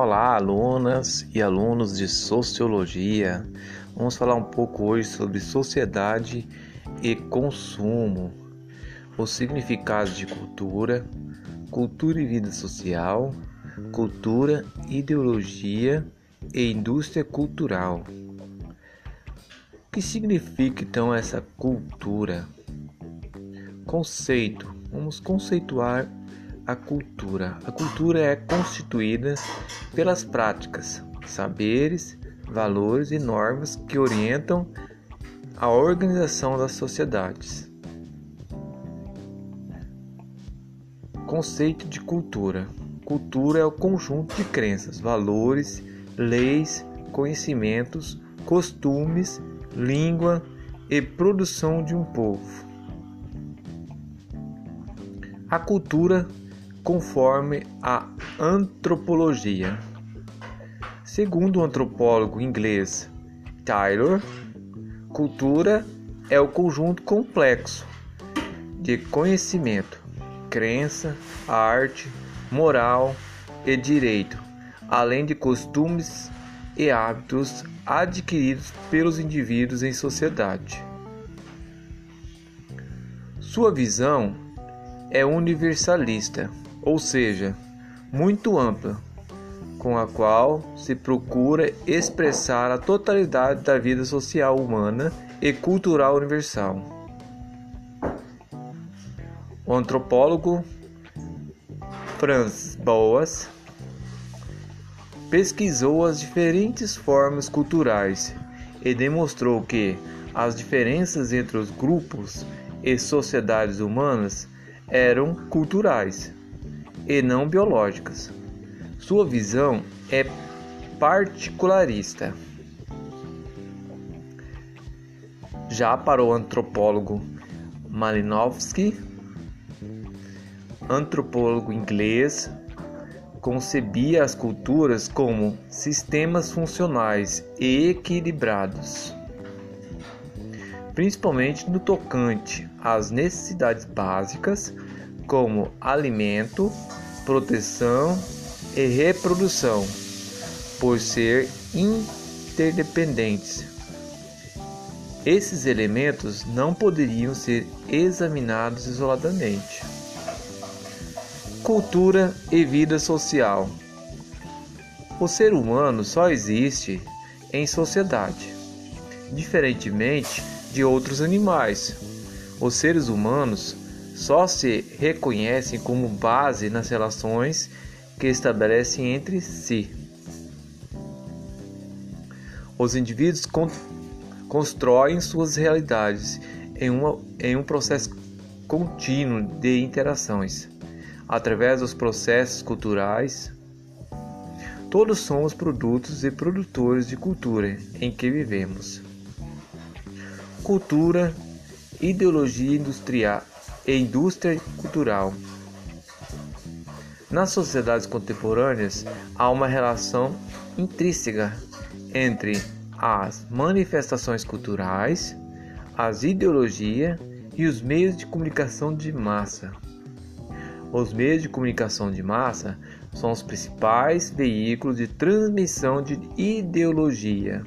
Olá, alunas e alunos de Sociologia. Vamos falar um pouco hoje sobre sociedade e consumo, os significados de cultura, cultura e vida social, cultura, ideologia e indústria cultural. O que significa então essa cultura? Conceito. Vamos conceituar a cultura. A cultura é constituída pelas práticas, saberes, valores e normas que orientam a organização das sociedades. Conceito de cultura: cultura é o conjunto de crenças, valores, leis, conhecimentos, costumes, língua e produção de um povo. A cultura conforme a antropologia. Segundo o antropólogo inglês Taylor, cultura é o conjunto complexo de conhecimento, crença, arte, moral e direito, além de costumes e hábitos adquiridos pelos indivíduos em sociedade. Sua visão é universalista ou seja, muito ampla, com a qual se procura expressar a totalidade da vida social humana e cultural universal. O antropólogo Franz Boas pesquisou as diferentes formas culturais e demonstrou que as diferenças entre os grupos e sociedades humanas eram culturais e não biológicas. Sua visão é particularista. Já para o antropólogo Malinowski, antropólogo inglês, concebia as culturas como sistemas funcionais e equilibrados, principalmente no tocante às necessidades básicas como alimento, proteção e reprodução, por ser interdependentes. Esses elementos não poderiam ser examinados isoladamente. Cultura e vida social. O ser humano só existe em sociedade, diferentemente de outros animais. Os seres humanos só se reconhecem como base nas relações que estabelecem entre si. Os indivíduos con constroem suas realidades em, uma, em um processo contínuo de interações, através dos processos culturais. Todos somos produtos e produtores de cultura em que vivemos. Cultura, ideologia industrial e indústria cultural. Nas sociedades contemporâneas, há uma relação intrínseca entre as manifestações culturais, as ideologias e os meios de comunicação de massa. Os meios de comunicação de massa são os principais veículos de transmissão de ideologia.